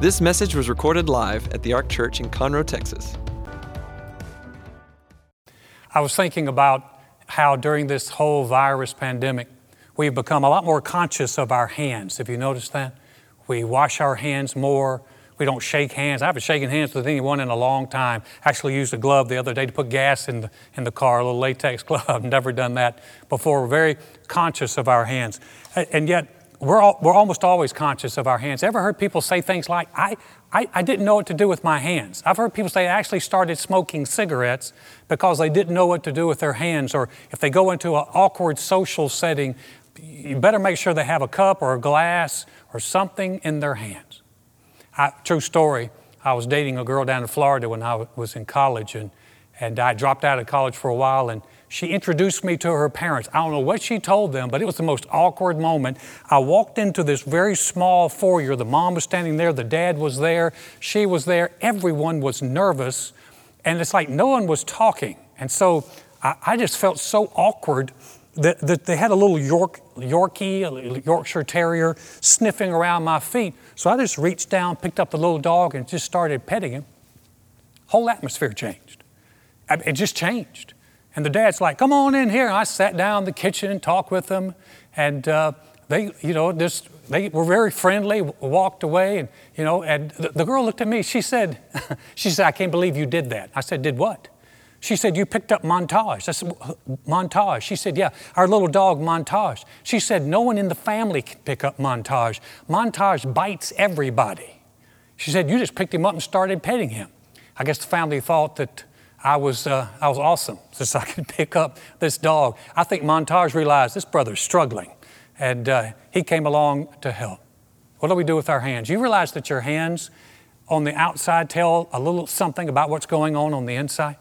This message was recorded live at the Ark Church in Conroe, Texas. I was thinking about how during this whole virus pandemic, we've become a lot more conscious of our hands. Have you noticed that? We wash our hands more. We don't shake hands. I haven't shaken hands with anyone in a long time. Actually used a glove the other day to put gas in the, in the car, a little latex glove. Never done that before. We're very conscious of our hands. And yet, we're, all, we're almost always conscious of our hands. Ever heard people say things like, I, I, I didn't know what to do with my hands? I've heard people say they actually started smoking cigarettes because they didn't know what to do with their hands. Or if they go into an awkward social setting, you better make sure they have a cup or a glass or something in their hands. I, true story, I was dating a girl down in Florida when I was in college, and, and I dropped out of college for a while, and she introduced me to her parents. I don't know what she told them, but it was the most awkward moment. I walked into this very small foyer. The mom was standing there, the dad was there, she was there. Everyone was nervous, and it's like no one was talking. And so I, I just felt so awkward that, that they had a little York, Yorkie, a Yorkshire Terrier, sniffing around my feet. So I just reached down, picked up the little dog, and just started petting him. Whole atmosphere changed. It just changed. And the dad's like, come on in here. And I sat down in the kitchen and talked with them. And uh, they, you know, just, they were very friendly, walked away. And, you know, and the, the girl looked at me. She said, she said, I can't believe you did that. I said, did what? She said, You picked up Montage. I said, Montage. She said, Yeah, our little dog, Montage. She said, No one in the family can pick up Montage. Montage bites everybody. She said, You just picked him up and started petting him. I guess the family thought that I was, uh, I was awesome since I could pick up this dog. I think Montage realized this brother's struggling, and uh, he came along to help. What do we do with our hands? You realize that your hands on the outside tell a little something about what's going on on the inside?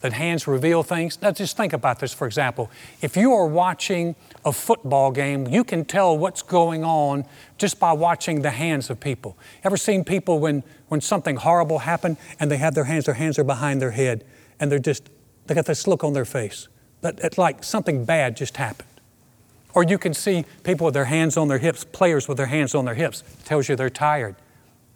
That hands reveal things? Now, just think about this, for example. If you are watching a football game, you can tell what's going on just by watching the hands of people. Ever seen people when, when something horrible happened and they have their hands, their hands are behind their head? And they're just, they got this look on their face. That it's like something bad just happened. Or you can see people with their hands on their hips, players with their hands on their hips. It tells you they're tired.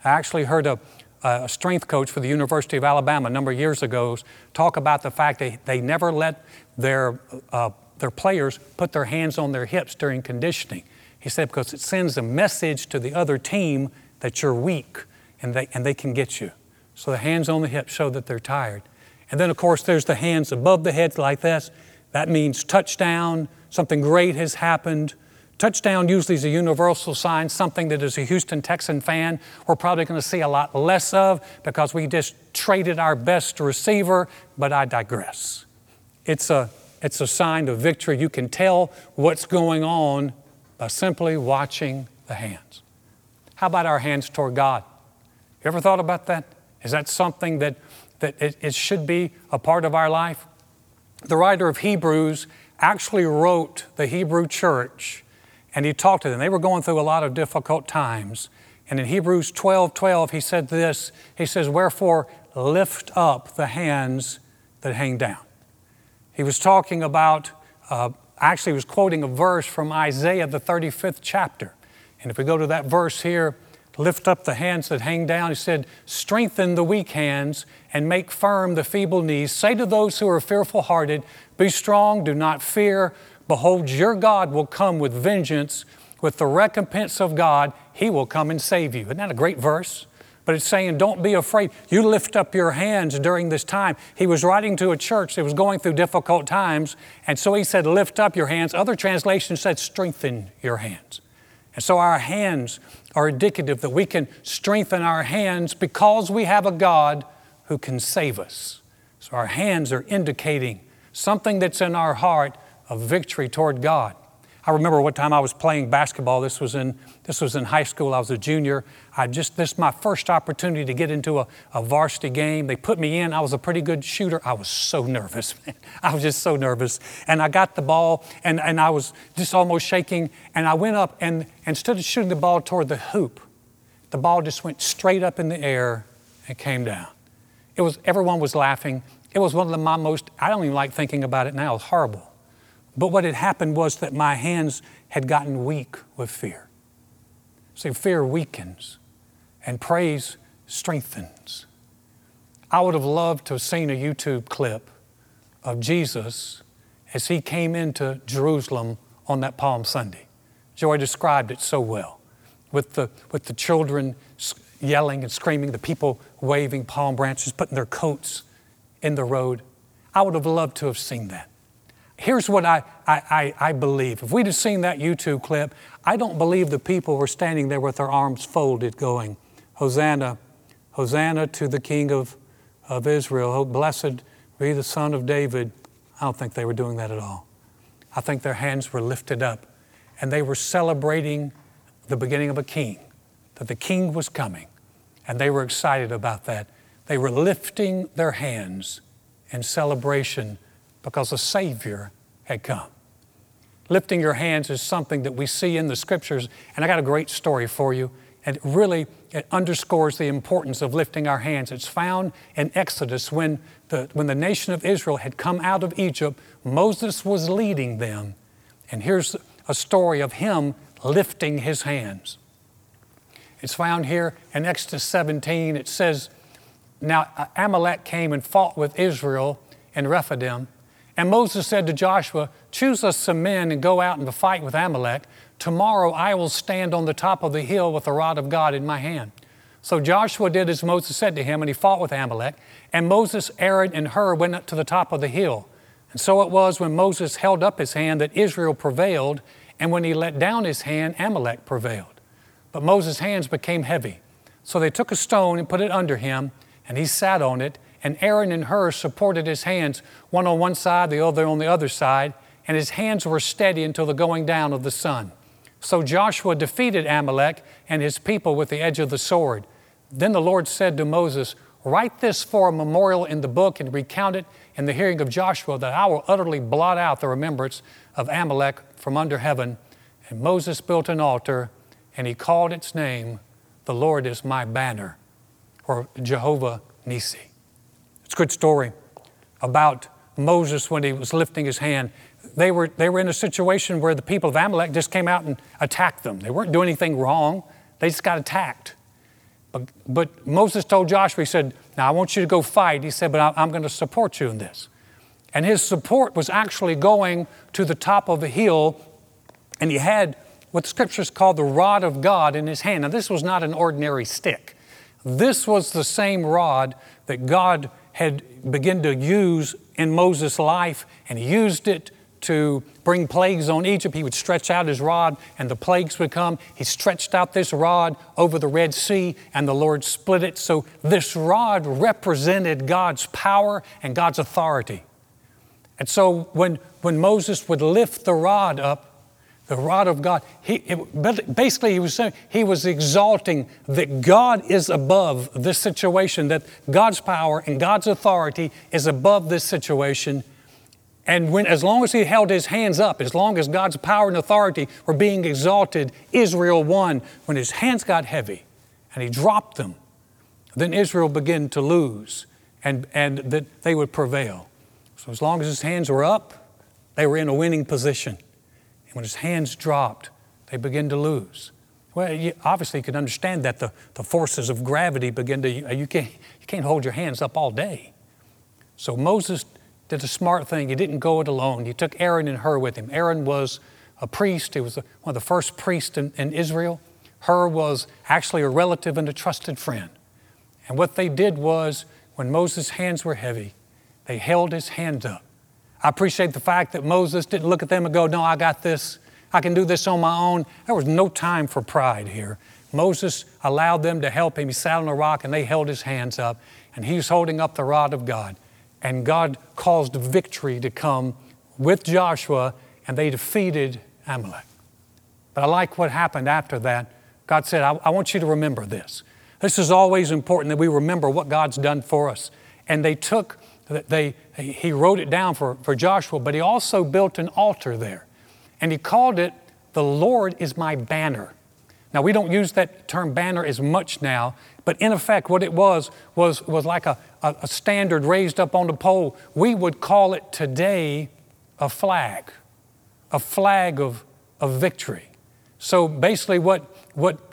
I actually heard a, a strength coach for the University of Alabama a number of years ago talk about the fact that they never let their, uh, their players put their hands on their hips during conditioning. He said because it sends a message to the other team that you're weak and they, and they can get you. So the hands on the hips show that they're tired. And then, of course, there's the hands above the head like this. That means touchdown, something great has happened. Touchdown usually is a universal sign, something that as a Houston Texan fan, we're probably going to see a lot less of because we just traded our best receiver, but I digress. It's a, it's a sign of victory. You can tell what's going on by simply watching the hands. How about our hands toward God? You ever thought about that? Is that something that that it, it should be a part of our life? The writer of Hebrews actually wrote the Hebrew church and he talked to them. They were going through a lot of difficult times. And in Hebrews 12 12, he said this He says, Wherefore lift up the hands that hang down. He was talking about, uh, actually, he was quoting a verse from Isaiah, the 35th chapter. And if we go to that verse here, lift up the hands that hang down. He said, Strengthen the weak hands and make firm the feeble knees. Say to those who are fearful hearted, Be strong, do not fear. Behold, your God will come with vengeance. With the recompense of God, He will come and save you. Isn't that a great verse? But it's saying, don't be afraid. You lift up your hands during this time. He was writing to a church that was going through difficult times, and so he said, lift up your hands. Other translations said, strengthen your hands. And so our hands are indicative that we can strengthen our hands because we have a God who can save us. So our hands are indicating something that's in our heart of victory toward God. I remember one time I was playing basketball. This was in, this was in high school. I was a junior. I just, this is my first opportunity to get into a, a varsity game. They put me in. I was a pretty good shooter. I was so nervous, man. I was just so nervous. And I got the ball and, and I was just almost shaking. And I went up and instead of shooting the ball toward the hoop, the ball just went straight up in the air and came down. It was, everyone was laughing. It was one of the, my most, I don't even like thinking about it now. It's horrible. But what had happened was that my hands had gotten weak with fear. See, fear weakens. and praise strengthens. I would have loved to have seen a YouTube clip of Jesus as he came into Jerusalem on that Palm Sunday. Joy described it so well with the, with the children yelling and screaming, the people waving palm branches, putting their coats in the road. I would have loved to have seen that. Here's what I, I, I, believe. If we'd have seen that YouTube clip, I don't believe the people were standing there with their arms folded going, Hosanna, Hosanna to the King of, of Israel. Oh, blessed be the Son of David. I don't think they were doing that at all. I think their hands were lifted up and they were celebrating the beginning of a king, that the king was coming, and they were excited about that. They were lifting their hands in celebration because a Savior had come. Lifting your hands is something that we see in the scriptures, and I got a great story for you. And really, it underscores the importance of lifting our hands. It's found in Exodus when the, when the nation of Israel had come out of Egypt, Moses was leading them. And here's a story of him lifting his hands. It's found here in Exodus 17. It says, Now Amalek came and fought with Israel in Rephidim. And Moses said to Joshua, Choose us some men and go out and fight with Amalek. Tomorrow I will stand on the top of the hill with the rod of God in my hand. So Joshua did as Moses said to him, and he fought with Amalek. And Moses, Aaron, and Hur went up to the top of the hill. And so it was when Moses held up his hand that Israel prevailed, and when he let down his hand, Amalek prevailed. But Moses' hands became heavy. So they took a stone and put it under him, and he sat on it. And Aaron and Hur supported his hands, one on one side, the other on the other side, and his hands were steady until the going down of the sun. So Joshua defeated Amalek and his people with the edge of the sword. Then the Lord said to Moses, Write this for a memorial in the book and recount it in the hearing of Joshua, that I will utterly blot out the remembrance of Amalek from under heaven. And Moses built an altar, and he called its name, The Lord is my banner, or Jehovah Nissi. It's a good story about Moses when he was lifting his hand they were, they were in a situation where the people of Amalek just came out and attacked them. They weren't doing anything wrong, they just got attacked. But, but Moses told Joshua, he said, Now I want you to go fight. He said, But I'm going to support you in this. And his support was actually going to the top of a hill, and he had what the scriptures call the rod of God in his hand. Now, this was not an ordinary stick. This was the same rod that God had begun to use in Moses' life, and he used it to bring plagues on Egypt, he would stretch out his rod and the plagues would come. He stretched out this rod over the Red Sea and the Lord split it. So this rod represented God's power and God's authority. And so when, when Moses would lift the rod up, the rod of God, he, it, basically he was saying, he was exalting that God is above this situation, that God's power and God's authority is above this situation and when, as long as he held his hands up, as long as God's power and authority were being exalted, Israel won. When his hands got heavy and he dropped them, then Israel began to lose and, and that they would prevail. So as long as his hands were up, they were in a winning position. When his hands dropped, they begin to lose. Well, you obviously you can understand that the, the forces of gravity begin to, you can't, you can't hold your hands up all day. So Moses did a smart thing. He didn't go it alone. He took Aaron and Hur with him. Aaron was a priest, he was one of the first priests in, in Israel. Hur was actually a relative and a trusted friend. And what they did was, when Moses' hands were heavy, they held his hands up. I appreciate the fact that Moses didn't look at them and go, No, I got this. I can do this on my own. There was no time for pride here. Moses allowed them to help him. He sat on a rock and they held his hands up, and he was holding up the rod of God. And God caused victory to come with Joshua, and they defeated Amalek. But I like what happened after that. God said, I, I want you to remember this. This is always important that we remember what God's done for us. And they took, that they, he wrote it down for, for Joshua, but he also built an altar there. And he called it, The Lord is my banner. Now, we don't use that term banner as much now, but in effect, what it was was, was like a, a, a standard raised up on the pole. We would call it today a flag, a flag of, of victory. So basically, what, what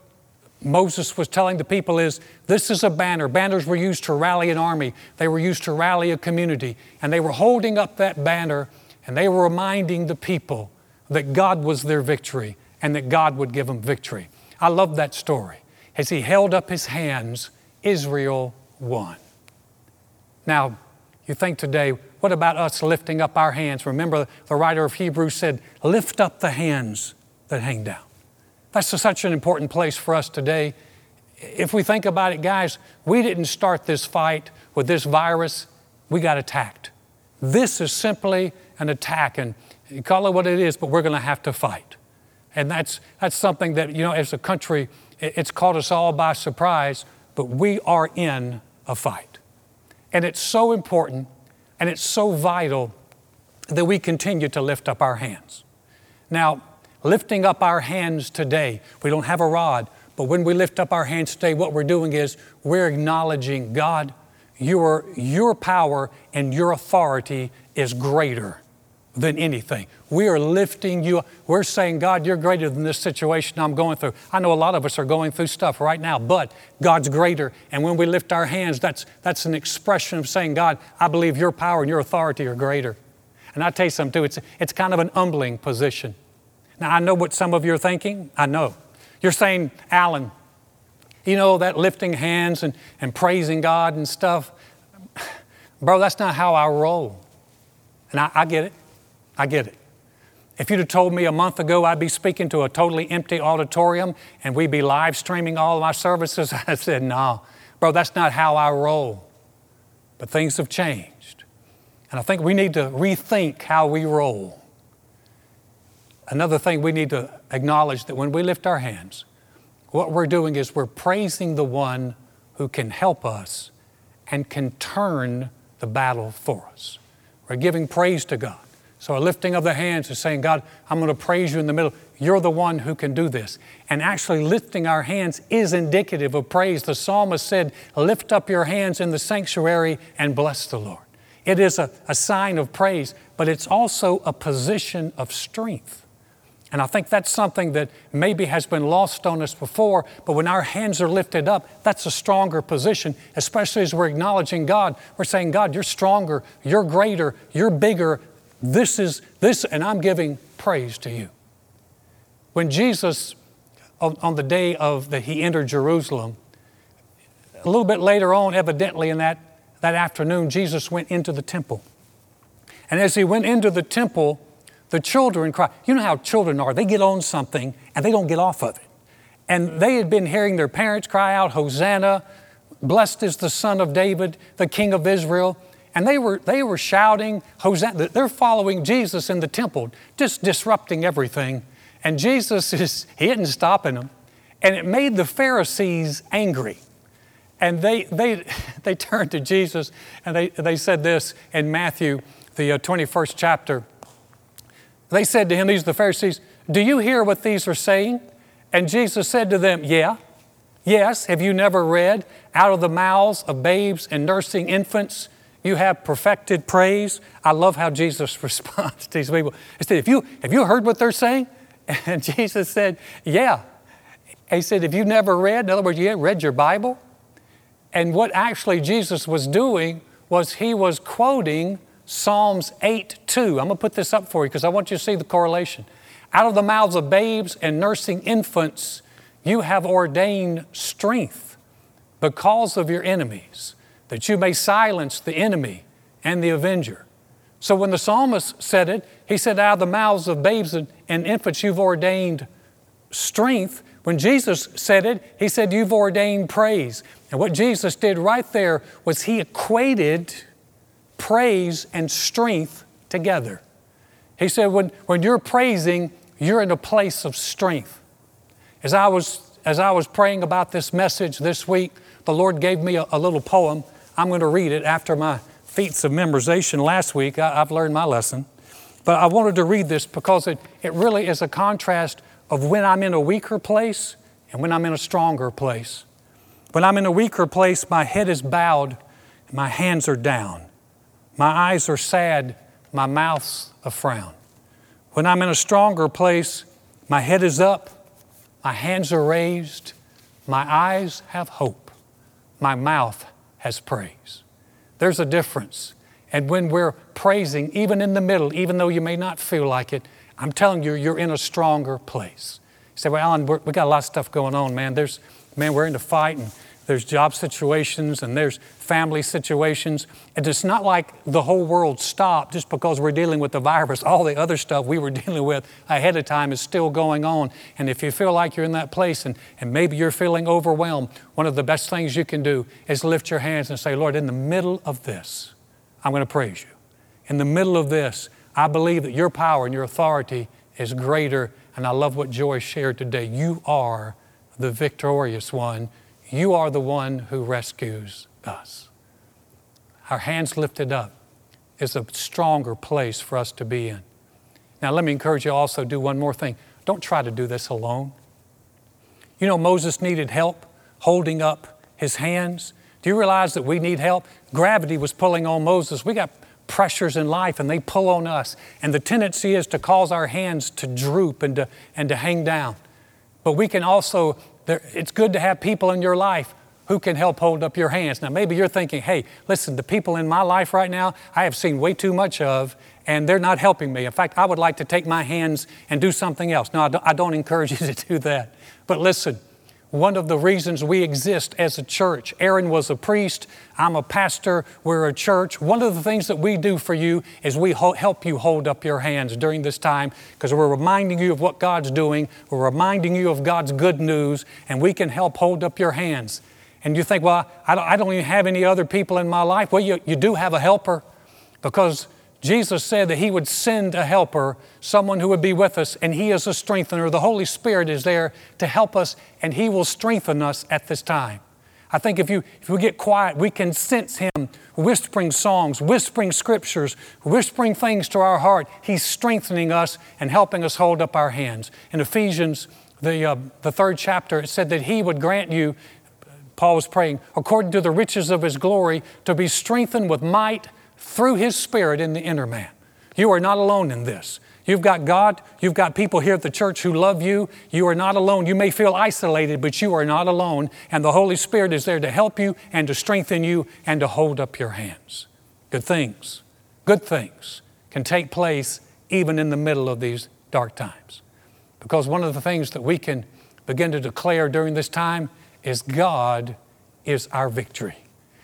Moses was telling the people is this is a banner. Banners were used to rally an army, they were used to rally a community. And they were holding up that banner and they were reminding the people that God was their victory and that God would give them victory. I love that story. As he held up his hands, Israel won. Now, you think today, what about us lifting up our hands? Remember, the writer of Hebrews said, Lift up the hands that hang down. That's such an important place for us today. If we think about it, guys, we didn't start this fight with this virus, we got attacked. This is simply an attack, and call it what it is, but we're going to have to fight. And that's, that's something that, you know, as a country, it's caught us all by surprise, but we are in a fight. And it's so important and it's so vital that we continue to lift up our hands. Now, lifting up our hands today. We don't have a rod, but when we lift up our hands today, what we're doing is we're acknowledging God, your, your power and your authority is greater than anything. We are lifting you. We're saying, God, you're greater than this situation I'm going through. I know a lot of us are going through stuff right now, but God's greater. And when we lift our hands, that's, that's an expression of saying, God, I believe your power and your authority are greater. And I tell you something too, it's, it's kind of an humbling position. Now, I know what some of you are thinking. I know. You're saying, Alan, you know, that lifting hands and, and praising God and stuff. Bro, that's not how I roll. And I, I get it. I get it. If you'd have told me a month ago I'd be speaking to a totally empty auditorium and we'd be live streaming all of my services, I said, no, bro, that's not how I roll. But things have changed. And I think we need to rethink how we roll. Another thing we need to acknowledge that when we lift our hands, what we're doing is we're praising the one who can help us and can turn the battle for us. We're giving praise to God. So a lifting of the hands is saying, God, I'm going to praise you in the middle. You're the one who can do this. And actually, lifting our hands is indicative of praise. The psalmist said, Lift up your hands in the sanctuary and bless the Lord. It is a, a sign of praise, but it's also a position of strength. And I think that's something that maybe has been lost on us before, but when our hands are lifted up, that's a stronger position, especially as we're acknowledging God. We're saying, God, you're stronger, you're greater, you're bigger. This is this, and I'm giving praise to you. When Jesus, on, the day of that he entered Jerusalem, a little bit later on, evidently in that, that afternoon, Jesus went into the temple. And as he went into the temple, the children cry. You know how children are. They get on something and they don't get off of it. And they had been hearing their parents cry out, Hosanna, blessed is the Son of David, the King of Israel. And they were, they were shouting, Hosanna. They're following Jesus in the temple, just disrupting everything. And Jesus is, he isn't stopping them. And it made the Pharisees angry. And they, they, they turned to Jesus and they, they said this in Matthew, the 21st uh, chapter. They said to him, These are the Pharisees, Do you hear what these are saying? And Jesus said to them, Yeah. Yes, have you never read, Out of the mouths of babes and nursing infants, you have perfected praise? I love how Jesus responds to these people. He said, Have you, have you heard what they're saying? And Jesus said, Yeah. He said, Have you never read? In other words, you haven't read your Bible? And what actually Jesus was doing was he was quoting Psalms 8 2. I'm going to put this up for you because I want you to see the correlation. Out of the mouths of babes and nursing infants, you have ordained strength because of your enemies, that you may silence the enemy and the avenger. So when the psalmist said it, he said, Out of the mouths of babes and, and infants, you've ordained strength. When Jesus said it, he said, You've ordained praise. And what Jesus did right there was he equated praise and strength together. He said, when, when you're praising, you're in a place of strength. As I, was, as I was praying about this message this week, the Lord gave me a, a little poem. I'm going to read it after my feats of memorization last week. I, I've learned my lesson. But I wanted to read this because it, it really is a contrast of when I'm in a weaker place and when I'm in a stronger place. When I'm in a weaker place, my head is bowed, and my hands are down. My eyes are sad, my mouth's a frown. When I'm in a stronger place, my head is up, my hands are raised, My eyes have hope, my mouth has praise. There's a difference. And when we're praising, even in the middle, even though you may not feel like it, I'm telling you, you're in a stronger place. You say, Well, Alan, we got a lot of stuff going on, man. There's, man, we're in the fight, and there's job situations and there's family situations. And it's not like the whole world stopped just because we're dealing with the virus. All the other stuff we were dealing with ahead of time is still going on. And if you feel like you're in that place and, and maybe you're feeling overwhelmed, one of the best things you can do is lift your hands and say, Lord, in the middle of this, I'm going to praise you. In the middle of this, I believe that your power and your authority is greater. And I love what Joy shared today. You are the victorious one you are the one who rescues us. Our hands lifted up is a stronger place for us to be in. Now, let me encourage you also do one more thing. Don't try to do this alone. You know, Moses needed help holding up his hands. Do you realize that we need help? Gravity was pulling on Moses. We got pressures in life and they pull on us. And the tendency is to cause our hands to droop and to, and to hang down. But we can also there, it's good to have people in your life who can help hold up your hands. Now, maybe you're thinking, hey, listen, the people in my life right now, I have seen way too much of, and they're not helping me. In fact, I would like to take my hands and do something else. No, I don't, I don't encourage you to do that. But listen, one of the reasons we exist as a church. Aaron was a priest, I'm a pastor, we're a church. One of the things that we do for you is we help you hold up your hands during this time because we're reminding you of what God's doing, we're reminding you of God's good news, and we can help hold up your hands. And you think, well, I don't, I don't even have any other people in my life. Well, you, you do have a helper because Jesus said that He would send a helper, someone who would be with us, and He is a strengthener. The Holy Spirit is there to help us, and He will strengthen us at this time. I think if, you, if we get quiet, we can sense Him whispering songs, whispering scriptures, whispering things to our heart. He's strengthening us and helping us hold up our hands. In Ephesians, the, uh, the third chapter, it said that He would grant you, Paul was praying, according to the riches of His glory, to be strengthened with might through His Spirit in the inner man. You are not alone in this. You've got God, you've got people here at the church who love you. You are not alone. You may feel isolated, but you are not alone. And the Holy Spirit is there to help you and to strengthen you and to hold up your hands. Good things, good things can take place even in the middle of these dark times. Because one of the things that we can begin to declare during this time is God is our victory.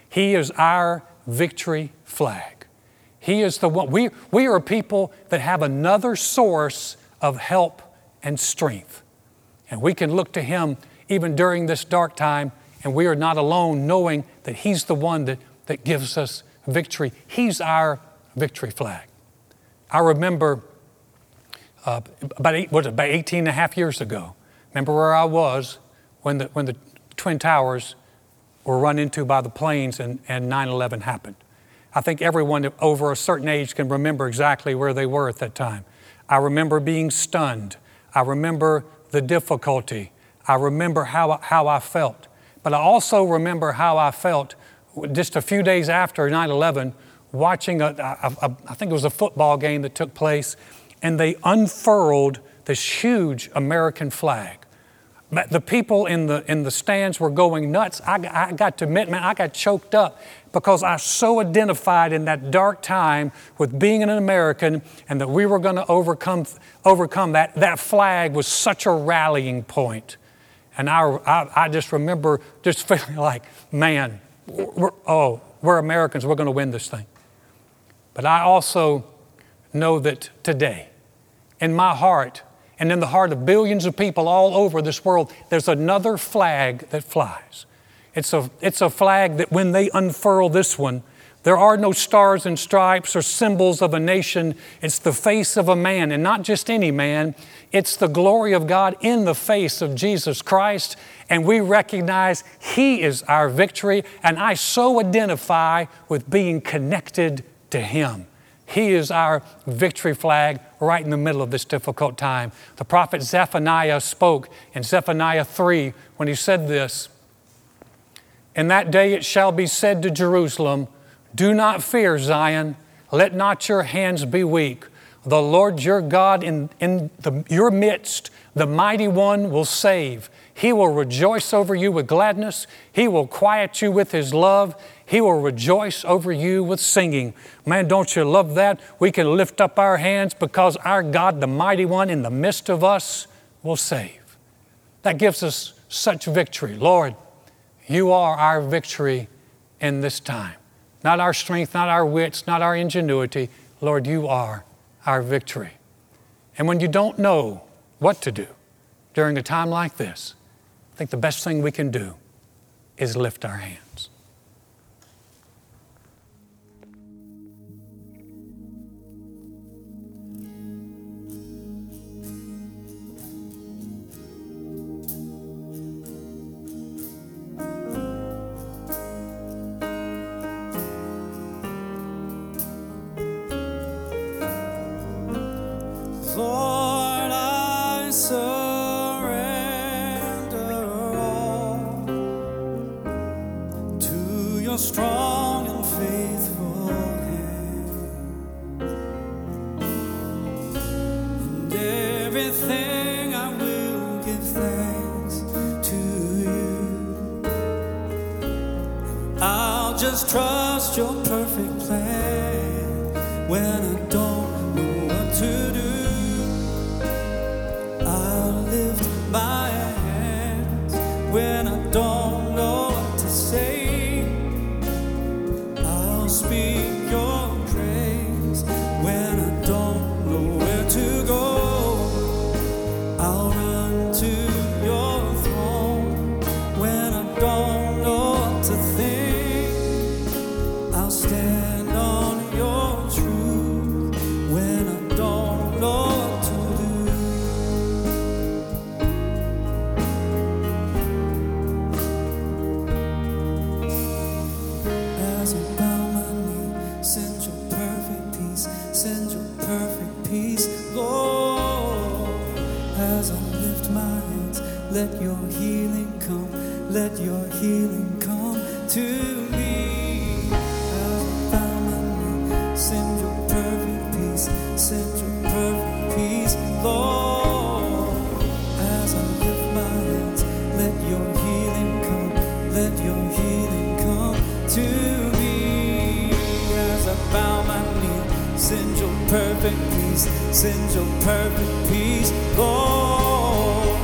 He is our victory flag. He is the one. We, we are people that have another source of help and strength. And we can look to Him even during this dark time, and we are not alone knowing that He's the one that, that gives us victory. He's our victory flag. I remember uh, about, eight, what, about 18 and a half years ago, remember where I was when the, when the Twin Towers were run into by the planes and, and 9 11 happened. I think everyone over a certain age can remember exactly where they were at that time. I remember being stunned. I remember the difficulty. I remember how, how I felt. But I also remember how I felt just a few days after 9 11, watching, a, a, a, I think it was a football game that took place, and they unfurled this huge American flag. The people in the, in the stands were going nuts. I, I got to admit, man, I got choked up because I so identified in that dark time with being an American and that we were going to overcome, overcome that. That flag was such a rallying point. And I, I, I just remember just feeling like, man, we're, oh, we're Americans, we're going to win this thing. But I also know that today, in my heart, and in the heart of billions of people all over this world, there's another flag that flies. It's a, it's a flag that when they unfurl this one, there are no stars and stripes or symbols of a nation. It's the face of a man, and not just any man. It's the glory of God in the face of Jesus Christ. And we recognize He is our victory. And I so identify with being connected to Him. He is our victory flag right in the middle of this difficult time. The prophet Zephaniah spoke in Zephaniah 3 when he said this In that day it shall be said to Jerusalem, Do not fear, Zion, let not your hands be weak. The Lord your God in, in the, your midst, the mighty one, will save. He will rejoice over you with gladness. He will quiet you with His love. He will rejoice over you with singing. Man, don't you love that? We can lift up our hands because our God, the mighty one in the midst of us, will save. That gives us such victory. Lord, you are our victory in this time. Not our strength, not our wits, not our ingenuity. Lord, you are our victory. And when you don't know what to do during a time like this, I think the best thing we can do is lift our hands. send your perfect peace, Lord.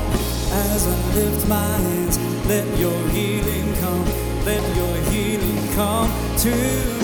As I lift my hands, let your healing come, let your healing come to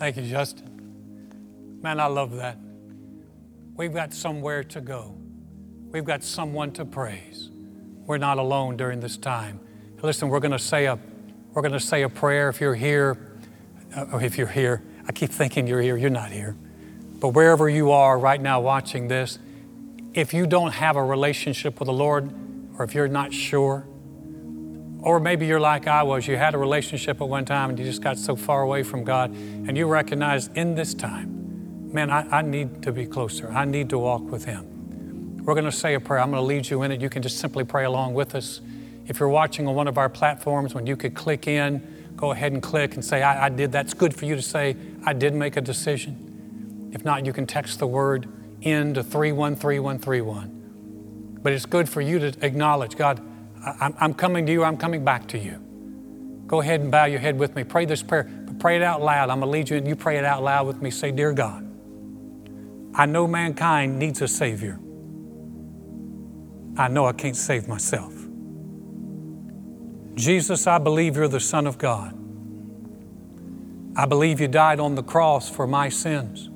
Thank you, Justin. Man, I love that. We've got somewhere to go. We've got someone to praise. We're not alone during this time. Listen, we're going to say a we're going to say a prayer if you're here uh, or if you're here. I keep thinking you're here, you're not here. But wherever you are right now watching this, if you don't have a relationship with the Lord or if you're not sure, or maybe you're like I was, you had a relationship at one time and you just got so far away from God, and you recognize in this time, man, I, I need to be closer. I need to walk with Him. We're going to say a prayer. I'm going to lead you in it. You can just simply pray along with us. If you're watching on one of our platforms, when you could click in, go ahead and click and say, I, I did. That's good for you to say, I did make a decision. If not, you can text the word in to 313131. But it's good for you to acknowledge, God, I'm coming to you, I'm coming back to you. Go ahead and bow your head with me. Pray this prayer, but pray it out loud. I'm going to lead you and you pray it out loud with me. Say, Dear God, I know mankind needs a Savior. I know I can't save myself. Jesus, I believe you're the Son of God. I believe you died on the cross for my sins.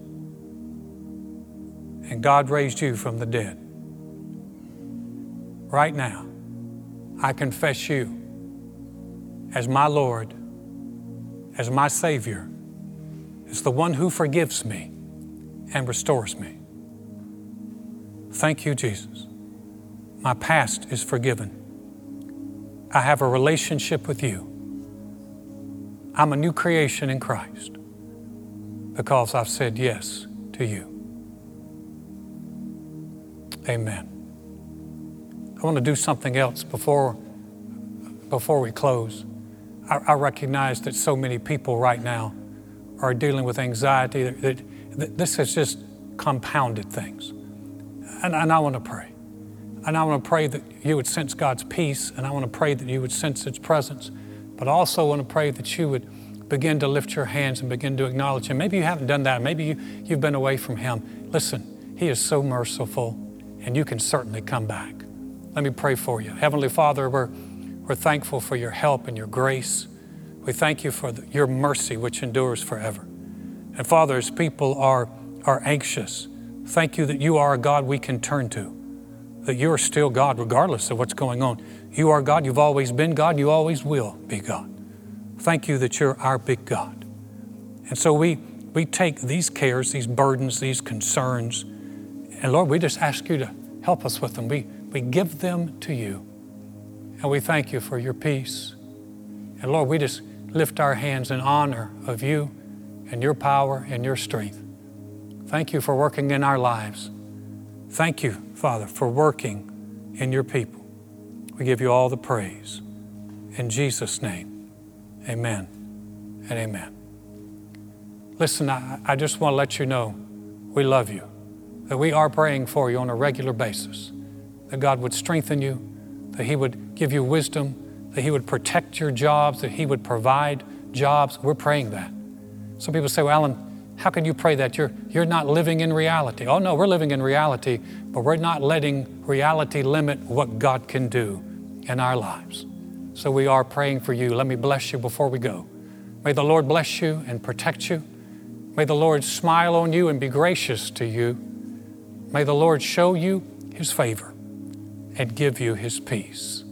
And God raised you from the dead. Right now, I confess you as my Lord, as my Savior, as the one who forgives me and restores me. Thank you, Jesus. My past is forgiven. I have a relationship with you. I'm a new creation in Christ because I've said yes to you. Amen. I want to do something else before, before we close. I, I recognize that so many people right now are dealing with anxiety, that, that, this has just compounded things. And, and I want to pray. And I want to pray that you would sense God's peace, and I want to pray that you would sense His presence. But I also want to pray that you would begin to lift your hands and begin to acknowledge Him. Maybe you haven't done that. Maybe you, you've been away from Him. Listen, He is so merciful, and you can certainly come back. Let me pray for you. Heavenly Father, we're, we're thankful for your help and your grace. We thank you for the, your mercy, which endures forever. And Father, as people are, are anxious, thank you that you are a God we can turn to that you're still God regardless of what's going on. You are God. You've always been God. You always will be God. Thank you that you're our big God. And so we, we take these cares, these burdens, these concerns, and Lord, we just ask you to help us with them. We, we give them to you. And we thank you for your peace. And Lord, we just lift our hands in honor of you and your power and your strength. Thank you for working in our lives. Thank you Father, for working in your people. We give you all the praise. In Jesus' name, amen and amen. Listen, I, I just want to let you know we love you, that we are praying for you on a regular basis, that God would strengthen you, that He would give you wisdom, that He would protect your jobs, that He would provide jobs. We're praying that. Some people say, well, Alan, how can you pray that? You're, you're not living in reality. Oh, no, we're living in reality, but we're not letting reality limit what God can do in our lives. So we are praying for you. Let me bless you before we go. May the Lord bless you and protect you. May the Lord smile on you and be gracious to you. May the Lord show you his favor and give you his peace.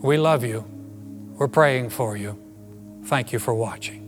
We love you. We're praying for you. Thank you for watching.